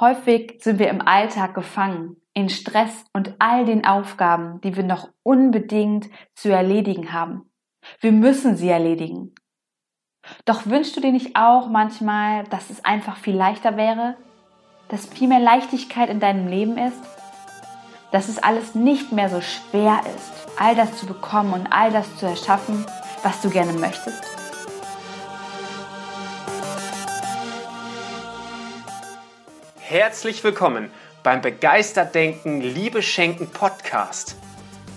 Häufig sind wir im Alltag gefangen, in Stress und all den Aufgaben, die wir noch unbedingt zu erledigen haben. Wir müssen sie erledigen. Doch wünschst du dir nicht auch manchmal, dass es einfach viel leichter wäre? Dass viel mehr Leichtigkeit in deinem Leben ist? Dass es alles nicht mehr so schwer ist, all das zu bekommen und all das zu erschaffen, was du gerne möchtest? Herzlich willkommen beim Begeistert Denken, Liebe Schenken Podcast.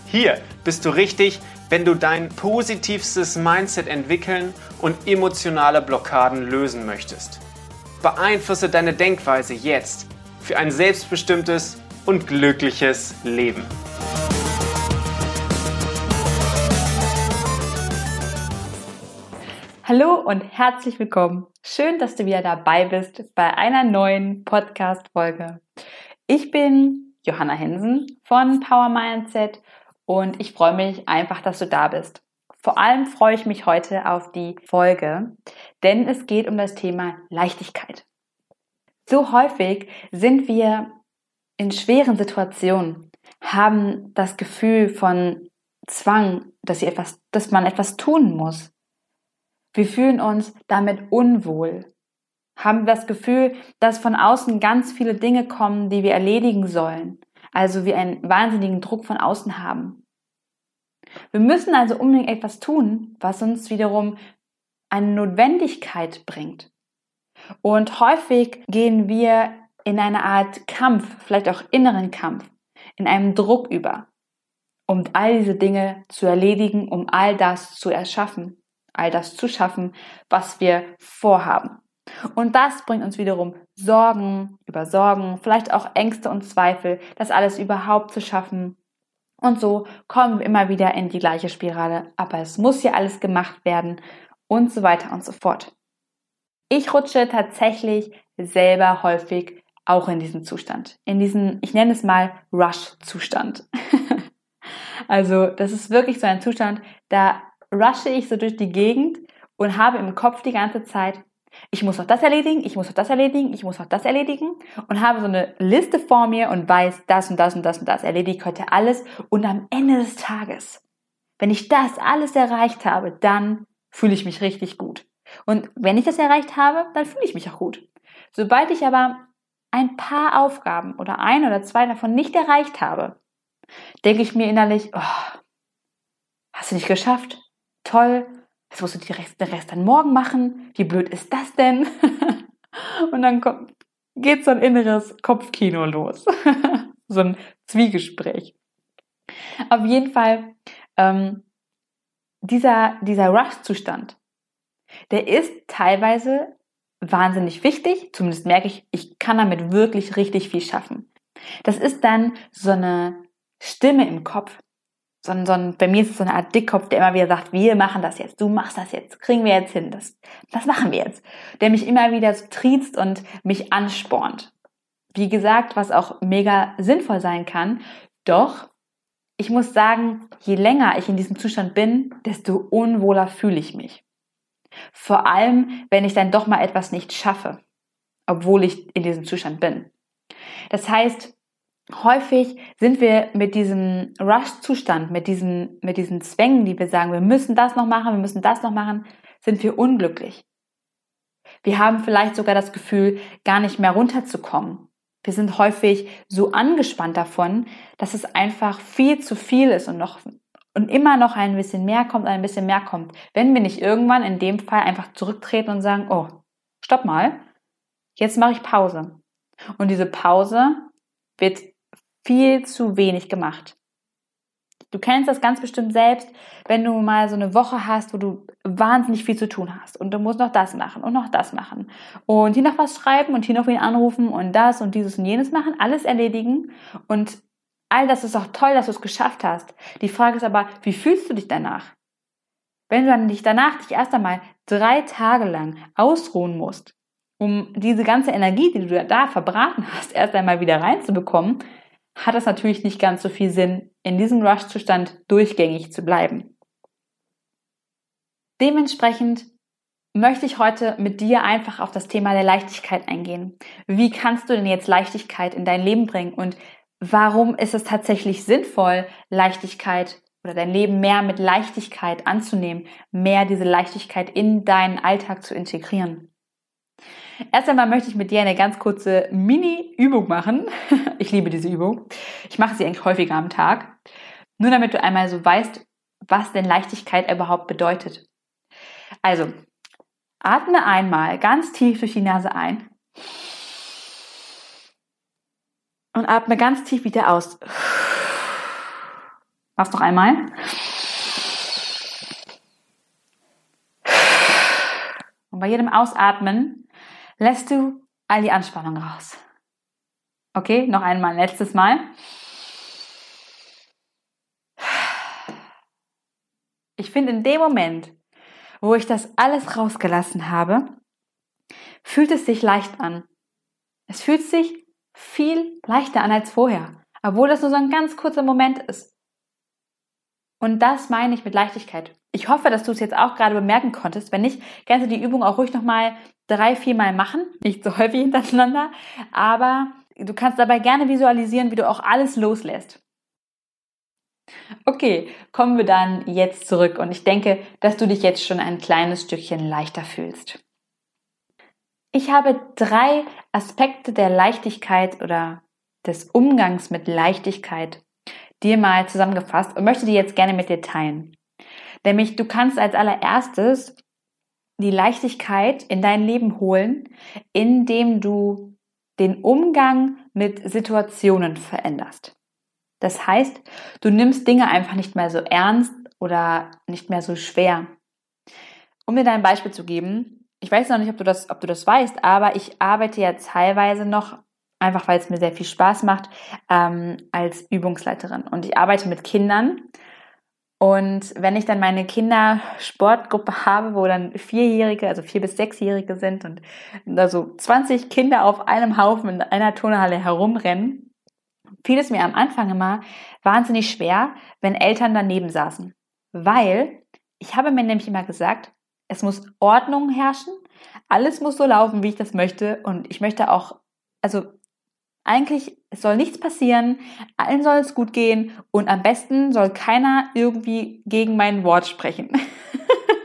Hier bist du richtig, wenn du dein positivstes Mindset entwickeln und emotionale Blockaden lösen möchtest. Beeinflusse deine Denkweise jetzt für ein selbstbestimmtes und glückliches Leben. Hallo und herzlich willkommen. Schön, dass du wieder dabei bist bei einer neuen Podcast-Folge. Ich bin Johanna Hensen von Power Mindset und ich freue mich einfach, dass du da bist. Vor allem freue ich mich heute auf die Folge, denn es geht um das Thema Leichtigkeit. So häufig sind wir in schweren Situationen, haben das Gefühl von Zwang, dass, etwas, dass man etwas tun muss wir fühlen uns damit unwohl, haben das Gefühl, dass von außen ganz viele Dinge kommen, die wir erledigen sollen, also wir einen wahnsinnigen Druck von außen haben. Wir müssen also unbedingt etwas tun, was uns wiederum eine Notwendigkeit bringt. Und häufig gehen wir in eine Art Kampf, vielleicht auch inneren Kampf, in einem Druck über, um all diese Dinge zu erledigen, um all das zu erschaffen all das zu schaffen, was wir vorhaben. Und das bringt uns wiederum Sorgen über Sorgen, vielleicht auch Ängste und Zweifel, das alles überhaupt zu schaffen. Und so kommen wir immer wieder in die gleiche Spirale. Aber es muss ja alles gemacht werden und so weiter und so fort. Ich rutsche tatsächlich selber häufig auch in diesen Zustand. In diesen, ich nenne es mal Rush-Zustand. also, das ist wirklich so ein Zustand, da rushe ich so durch die Gegend und habe im Kopf die ganze Zeit, ich muss noch das erledigen, ich muss noch das erledigen, ich muss noch das erledigen und habe so eine Liste vor mir und weiß, das und das und das und das erledige ich heute alles und am Ende des Tages, wenn ich das alles erreicht habe, dann fühle ich mich richtig gut. Und wenn ich das erreicht habe, dann fühle ich mich auch gut. Sobald ich aber ein paar Aufgaben oder ein oder zwei davon nicht erreicht habe, denke ich mir innerlich, oh, hast du nicht geschafft? Toll, jetzt musst du den Rest, den Rest dann morgen machen, wie blöd ist das denn? Und dann kommt, geht so ein inneres Kopfkino los. so ein Zwiegespräch. Auf jeden Fall, ähm, dieser, dieser Rush-Zustand, der ist teilweise wahnsinnig wichtig. Zumindest merke ich, ich kann damit wirklich richtig viel schaffen. Das ist dann so eine Stimme im Kopf, so so ein, bei mir ist es so eine Art Dickkopf, der immer wieder sagt, wir machen das jetzt, du machst das jetzt, kriegen wir jetzt hin, das, das machen wir jetzt. Der mich immer wieder so triezt und mich anspornt. Wie gesagt, was auch mega sinnvoll sein kann. Doch, ich muss sagen, je länger ich in diesem Zustand bin, desto unwohler fühle ich mich. Vor allem, wenn ich dann doch mal etwas nicht schaffe, obwohl ich in diesem Zustand bin. Das heißt, häufig sind wir mit diesem Rush-Zustand, mit diesen, mit diesen Zwängen, die wir sagen, wir müssen das noch machen, wir müssen das noch machen, sind wir unglücklich. Wir haben vielleicht sogar das Gefühl, gar nicht mehr runterzukommen. Wir sind häufig so angespannt davon, dass es einfach viel zu viel ist und noch und immer noch ein bisschen mehr kommt, ein bisschen mehr kommt. Wenn wir nicht irgendwann in dem Fall einfach zurücktreten und sagen, oh, stopp mal, jetzt mache ich Pause. Und diese Pause wird viel zu wenig gemacht. Du kennst das ganz bestimmt selbst, wenn du mal so eine Woche hast, wo du wahnsinnig viel zu tun hast und du musst noch das machen und noch das machen und hier noch was schreiben und hier noch wen anrufen und das und dieses und jenes machen, alles erledigen und all das ist auch toll, dass du es geschafft hast. Die Frage ist aber, wie fühlst du dich danach? Wenn du dann dich danach dich erst einmal drei Tage lang ausruhen musst, um diese ganze Energie, die du da verbraten hast, erst einmal wieder reinzubekommen, hat es natürlich nicht ganz so viel Sinn, in diesem Rush-Zustand durchgängig zu bleiben. Dementsprechend möchte ich heute mit dir einfach auf das Thema der Leichtigkeit eingehen. Wie kannst du denn jetzt Leichtigkeit in dein Leben bringen und warum ist es tatsächlich sinnvoll, Leichtigkeit oder dein Leben mehr mit Leichtigkeit anzunehmen, mehr diese Leichtigkeit in deinen Alltag zu integrieren? Erst einmal möchte ich mit dir eine ganz kurze Mini-Übung machen. Ich liebe diese Übung. Ich mache sie eigentlich häufiger am Tag. Nur damit du einmal so weißt, was denn Leichtigkeit überhaupt bedeutet. Also, atme einmal ganz tief durch die Nase ein. Und atme ganz tief wieder aus. Mach's noch einmal. Und bei jedem Ausatmen lässt du all die Anspannung raus. Okay, noch einmal, letztes Mal. Ich finde, in dem Moment, wo ich das alles rausgelassen habe, fühlt es sich leicht an. Es fühlt sich viel leichter an als vorher, obwohl das nur so ein ganz kurzer Moment ist. Und das meine ich mit Leichtigkeit. Ich hoffe, dass du es jetzt auch gerade bemerken konntest. Wenn nicht, du die Übung auch ruhig nochmal drei, vier Mal machen. Nicht so häufig hintereinander. Aber du kannst dabei gerne visualisieren, wie du auch alles loslässt. Okay, kommen wir dann jetzt zurück und ich denke, dass du dich jetzt schon ein kleines Stückchen leichter fühlst. Ich habe drei Aspekte der Leichtigkeit oder des Umgangs mit Leichtigkeit dir mal zusammengefasst und möchte die jetzt gerne mit dir teilen. Nämlich, du kannst als allererstes die Leichtigkeit in dein Leben holen, indem du den Umgang mit Situationen veränderst. Das heißt, du nimmst Dinge einfach nicht mehr so ernst oder nicht mehr so schwer. Um dir da ein Beispiel zu geben, ich weiß noch nicht, ob du das, ob du das weißt, aber ich arbeite ja teilweise noch einfach weil es mir sehr viel Spaß macht, ähm, als Übungsleiterin. Und ich arbeite mit Kindern. Und wenn ich dann meine Kindersportgruppe habe, wo dann Vierjährige, also vier bis sechsjährige sind und da so 20 Kinder auf einem Haufen in einer Turnhalle herumrennen, fiel es mir am Anfang immer wahnsinnig schwer, wenn Eltern daneben saßen. Weil ich habe mir nämlich immer gesagt, es muss Ordnung herrschen, alles muss so laufen, wie ich das möchte und ich möchte auch, also eigentlich soll nichts passieren, allen soll es gut gehen und am besten soll keiner irgendwie gegen mein Wort sprechen.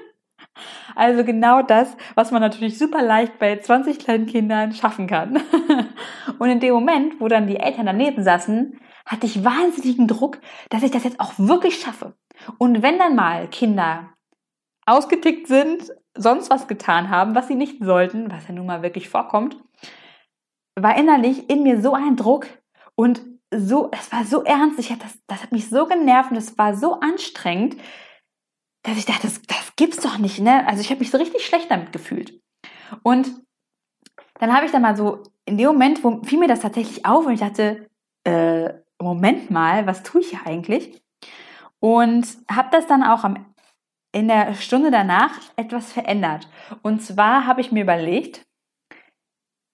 also genau das, was man natürlich super leicht bei 20 kleinen Kindern schaffen kann. und in dem Moment, wo dann die Eltern daneben saßen, hatte ich wahnsinnigen Druck, dass ich das jetzt auch wirklich schaffe. Und wenn dann mal Kinder ausgetickt sind, sonst was getan haben, was sie nicht sollten, was ja nun mal wirklich vorkommt, war innerlich in mir so ein Druck und so, es war so ernst, ich hatte das, das hat mich so genervt und es war so anstrengend, dass ich dachte, das, das gibt's doch nicht, ne? Also ich habe mich so richtig schlecht damit gefühlt. Und dann habe ich dann mal so, in dem Moment, wo fiel mir das tatsächlich auf und ich dachte, äh, Moment mal, was tue ich hier eigentlich? Und habe das dann auch am, in der Stunde danach etwas verändert. Und zwar habe ich mir überlegt,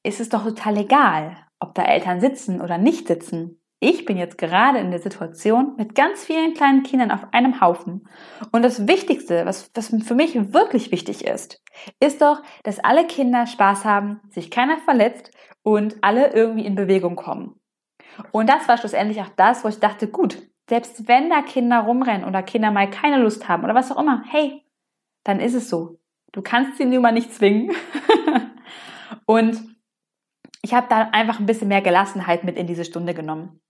ist es doch total egal, ob da Eltern sitzen oder nicht sitzen. Ich bin jetzt gerade in der Situation mit ganz vielen kleinen Kindern auf einem Haufen. Und das Wichtigste, was, was für mich wirklich wichtig ist, ist doch, dass alle Kinder Spaß haben, sich keiner verletzt und alle irgendwie in Bewegung kommen. Und das war schlussendlich auch das, wo ich dachte, gut, selbst wenn da Kinder rumrennen oder Kinder mal keine Lust haben oder was auch immer, hey, dann ist es so. Du kannst sie nun mal nicht zwingen. und ich habe da einfach ein bisschen mehr Gelassenheit mit in diese Stunde genommen.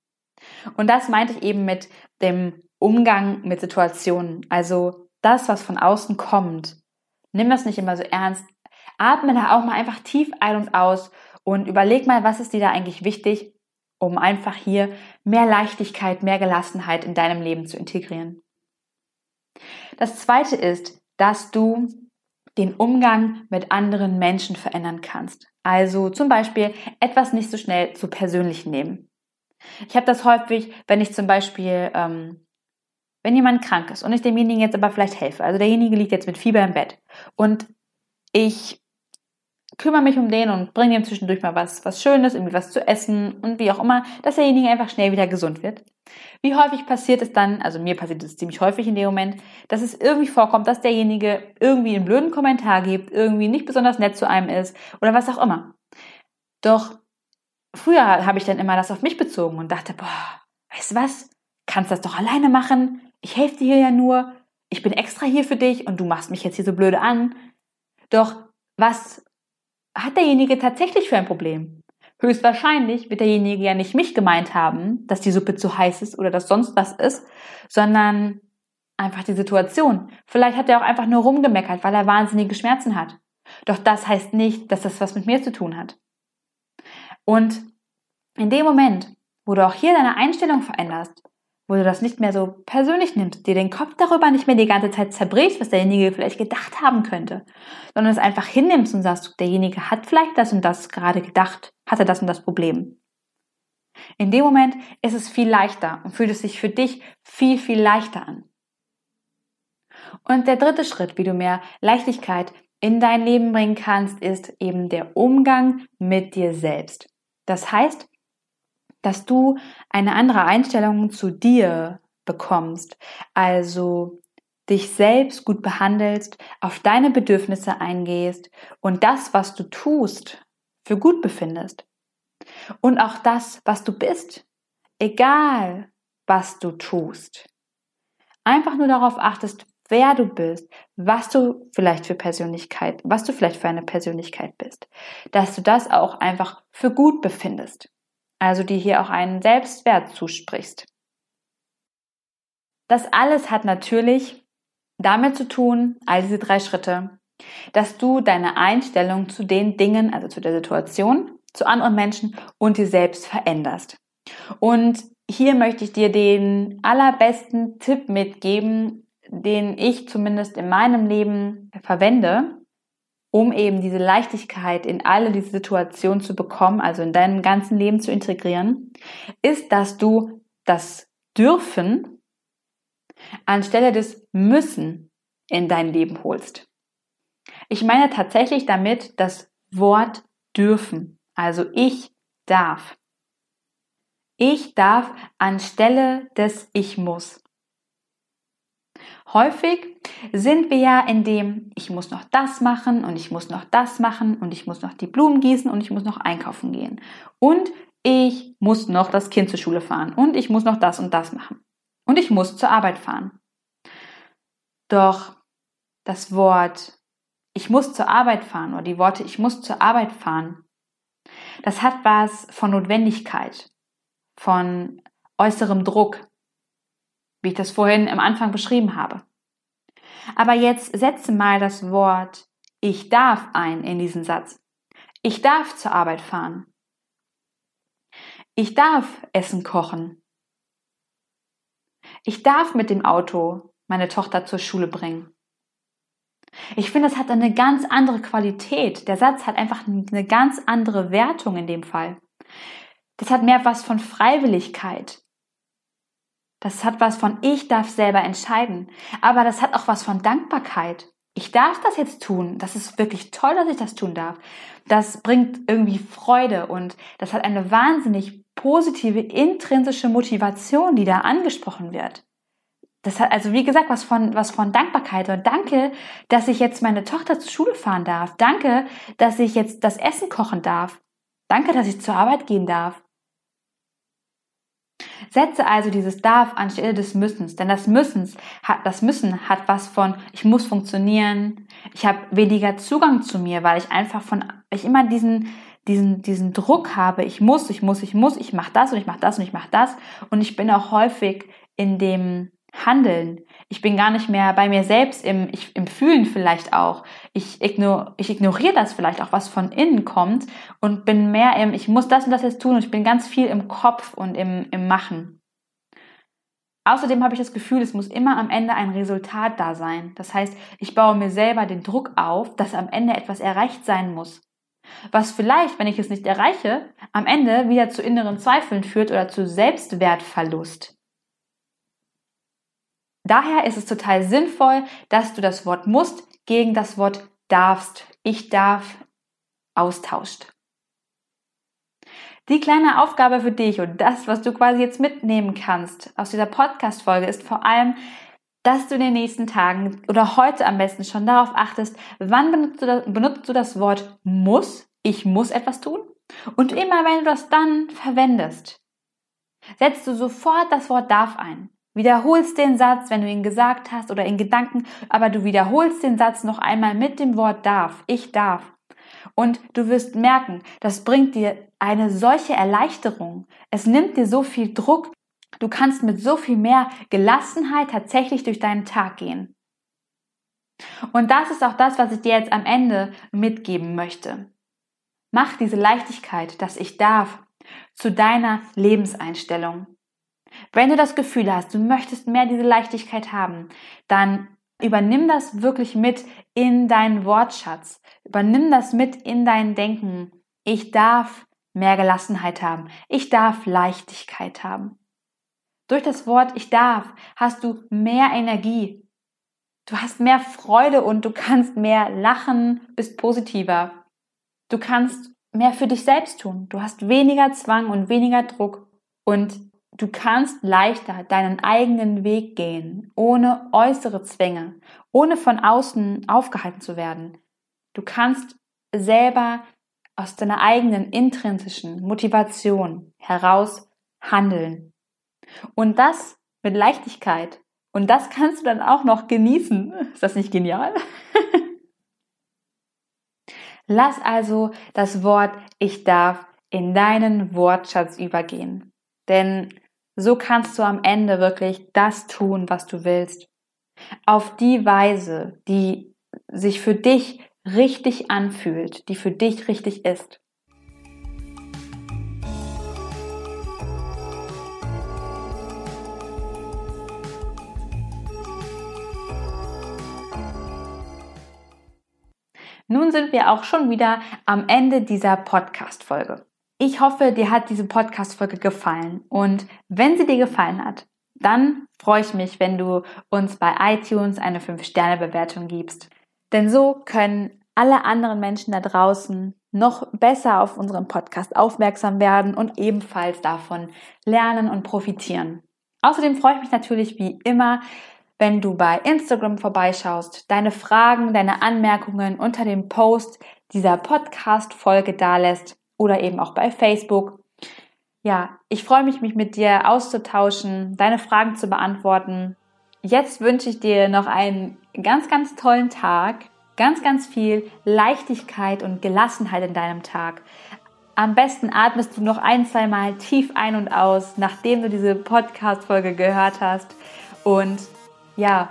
Und das meinte ich eben mit dem Umgang mit Situationen. Also das, was von außen kommt. Nimm das nicht immer so ernst. Atme da auch mal einfach tief ein und aus und überleg mal, was ist dir da eigentlich wichtig, um einfach hier mehr Leichtigkeit, mehr Gelassenheit in deinem Leben zu integrieren. Das zweite ist, dass du den Umgang mit anderen Menschen verändern kannst. Also zum Beispiel etwas nicht so schnell zu persönlich nehmen. Ich habe das häufig, wenn ich zum Beispiel, ähm, wenn jemand krank ist und ich demjenigen jetzt aber vielleicht helfe. Also derjenige liegt jetzt mit Fieber im Bett und ich kümmere mich um den und bringe ihm zwischendurch mal was, was Schönes, irgendwie was zu essen und wie auch immer, dass derjenige einfach schnell wieder gesund wird. Wie häufig passiert es dann, also mir passiert es ziemlich häufig in dem Moment, dass es irgendwie vorkommt, dass derjenige irgendwie einen blöden Kommentar gibt, irgendwie nicht besonders nett zu einem ist oder was auch immer. Doch früher habe ich dann immer das auf mich bezogen und dachte, boah, weißt du was? Kannst das doch alleine machen. Ich helfe dir hier ja nur. Ich bin extra hier für dich und du machst mich jetzt hier so blöde an. Doch was hat derjenige tatsächlich für ein Problem? Höchstwahrscheinlich wird derjenige ja nicht mich gemeint haben, dass die Suppe zu heiß ist oder dass sonst was ist, sondern einfach die Situation. Vielleicht hat er auch einfach nur rumgemeckert, weil er wahnsinnige Schmerzen hat. Doch das heißt nicht, dass das was mit mir zu tun hat. Und in dem Moment, wo du auch hier deine Einstellung veränderst, wo du das nicht mehr so persönlich nimmst, dir den Kopf darüber nicht mehr die ganze Zeit zerbrichst, was derjenige vielleicht gedacht haben könnte, sondern es einfach hinnimmst und sagst, derjenige hat vielleicht das und das gerade gedacht, hatte das und das Problem. In dem Moment ist es viel leichter und fühlt es sich für dich viel, viel leichter an. Und der dritte Schritt, wie du mehr Leichtigkeit in dein Leben bringen kannst, ist eben der Umgang mit dir selbst. Das heißt, dass du eine andere Einstellung zu dir bekommst. Also dich selbst gut behandelst, auf deine Bedürfnisse eingehst und das, was du tust, für gut befindest. Und auch das, was du bist, egal was du tust. Einfach nur darauf achtest, wer du bist, was du vielleicht für Persönlichkeit, was du vielleicht für eine Persönlichkeit bist, dass du das auch einfach für gut befindest. Also dir hier auch einen Selbstwert zusprichst. Das alles hat natürlich damit zu tun, all diese drei Schritte, dass du deine Einstellung zu den Dingen, also zu der Situation, zu anderen Menschen und dir selbst veränderst. Und hier möchte ich dir den allerbesten Tipp mitgeben, den ich zumindest in meinem Leben verwende, um eben diese Leichtigkeit in alle diese Situationen zu bekommen, also in deinem ganzen Leben zu integrieren, ist, dass du das Dürfen anstelle des Müssen in dein Leben holst. Ich meine tatsächlich damit das Wort dürfen, also ich darf. Ich darf anstelle des Ich muss. Häufig sind wir ja in dem, ich muss noch das machen und ich muss noch das machen und ich muss noch die Blumen gießen und ich muss noch einkaufen gehen. Und ich muss noch das Kind zur Schule fahren und ich muss noch das und das machen. Und ich muss zur Arbeit fahren. Doch das Wort ich muss zur Arbeit fahren oder die Worte ich muss zur Arbeit fahren, das hat was von Notwendigkeit, von äußerem Druck, wie ich das vorhin im Anfang beschrieben habe. Aber jetzt setze mal das Wort ich darf ein in diesen Satz. Ich darf zur Arbeit fahren. Ich darf Essen kochen. Ich darf mit dem Auto meine Tochter zur Schule bringen. Ich finde, das hat eine ganz andere Qualität. Der Satz hat einfach eine ganz andere Wertung in dem Fall. Das hat mehr was von Freiwilligkeit. Das hat was von ich darf selber entscheiden. Aber das hat auch was von Dankbarkeit. Ich darf das jetzt tun. Das ist wirklich toll, dass ich das tun darf. Das bringt irgendwie Freude und das hat eine wahnsinnig positive intrinsische Motivation, die da angesprochen wird. Das hat also, wie gesagt, was von, was von Dankbarkeit. Und danke, dass ich jetzt meine Tochter zur Schule fahren darf. Danke, dass ich jetzt das Essen kochen darf. Danke, dass ich zur Arbeit gehen darf. Setze also dieses darf anstelle des müssens, denn das müssens hat, das müssen hat was von ich muss funktionieren, ich habe weniger Zugang zu mir, weil ich einfach von ich immer diesen diesen diesen Druck habe, ich muss, ich muss, ich muss, ich mache das und ich mache das und ich mache das und ich bin auch häufig in dem Handeln. Ich bin gar nicht mehr bei mir selbst im, ich, im Fühlen vielleicht auch. Ich, ignor, ich ignoriere das vielleicht auch, was von innen kommt und bin mehr im, ich muss das und das jetzt tun und ich bin ganz viel im Kopf und im, im Machen. Außerdem habe ich das Gefühl, es muss immer am Ende ein Resultat da sein. Das heißt, ich baue mir selber den Druck auf, dass am Ende etwas erreicht sein muss. Was vielleicht, wenn ich es nicht erreiche, am Ende wieder zu inneren Zweifeln führt oder zu Selbstwertverlust. Daher ist es total sinnvoll, dass du das Wort musst gegen das Wort darfst. Ich darf austauscht. Die kleine Aufgabe für dich und das, was du quasi jetzt mitnehmen kannst aus dieser Podcast-Folge, ist vor allem, dass du in den nächsten Tagen oder heute am besten schon darauf achtest, wann benutzt du das, benutzt du das Wort muss, ich muss etwas tun? Und immer wenn du das dann verwendest, setzt du sofort das Wort darf ein. Wiederholst den Satz, wenn du ihn gesagt hast oder in Gedanken, aber du wiederholst den Satz noch einmal mit dem Wort darf. Ich darf. Und du wirst merken, das bringt dir eine solche Erleichterung. Es nimmt dir so viel Druck. Du kannst mit so viel mehr Gelassenheit tatsächlich durch deinen Tag gehen. Und das ist auch das, was ich dir jetzt am Ende mitgeben möchte. Mach diese Leichtigkeit, dass ich darf, zu deiner Lebenseinstellung. Wenn du das Gefühl hast, du möchtest mehr diese Leichtigkeit haben, dann übernimm das wirklich mit in deinen Wortschatz. Übernimm das mit in dein Denken. Ich darf mehr Gelassenheit haben. Ich darf Leichtigkeit haben. Durch das Wort ich darf hast du mehr Energie. Du hast mehr Freude und du kannst mehr lachen, bist positiver. Du kannst mehr für dich selbst tun. Du hast weniger Zwang und weniger Druck und du kannst leichter deinen eigenen Weg gehen, ohne äußere Zwänge, ohne von außen aufgehalten zu werden. Du kannst selber aus deiner eigenen intrinsischen Motivation heraus handeln. Und das mit Leichtigkeit. Und das kannst du dann auch noch genießen. Ist das nicht genial? Lass also das Wort ich darf in deinen Wortschatz übergehen. Denn so kannst du am Ende wirklich das tun, was du willst. Auf die Weise, die sich für dich richtig anfühlt, die für dich richtig ist. Nun sind wir auch schon wieder am Ende dieser Podcast-Folge. Ich hoffe, dir hat diese Podcast-Folge gefallen und wenn sie dir gefallen hat, dann freue ich mich, wenn du uns bei iTunes eine 5-Sterne-Bewertung gibst. Denn so können alle anderen Menschen da draußen noch besser auf unseren Podcast aufmerksam werden und ebenfalls davon lernen und profitieren. Außerdem freue ich mich natürlich wie immer, wenn du bei Instagram vorbeischaust, deine Fragen, deine Anmerkungen unter dem Post dieser Podcast-Folge dalässt oder eben auch bei Facebook. Ja, ich freue mich, mich mit dir auszutauschen, deine Fragen zu beantworten. Jetzt wünsche ich dir noch einen ganz, ganz tollen Tag, ganz, ganz viel Leichtigkeit und Gelassenheit in deinem Tag. Am besten atmest du noch ein, zwei Mal tief ein und aus, nachdem du diese Podcast-Folge gehört hast. Und ja,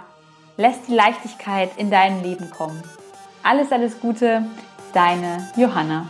lässt die Leichtigkeit in dein Leben kommen. Alles, alles Gute, deine Johanna.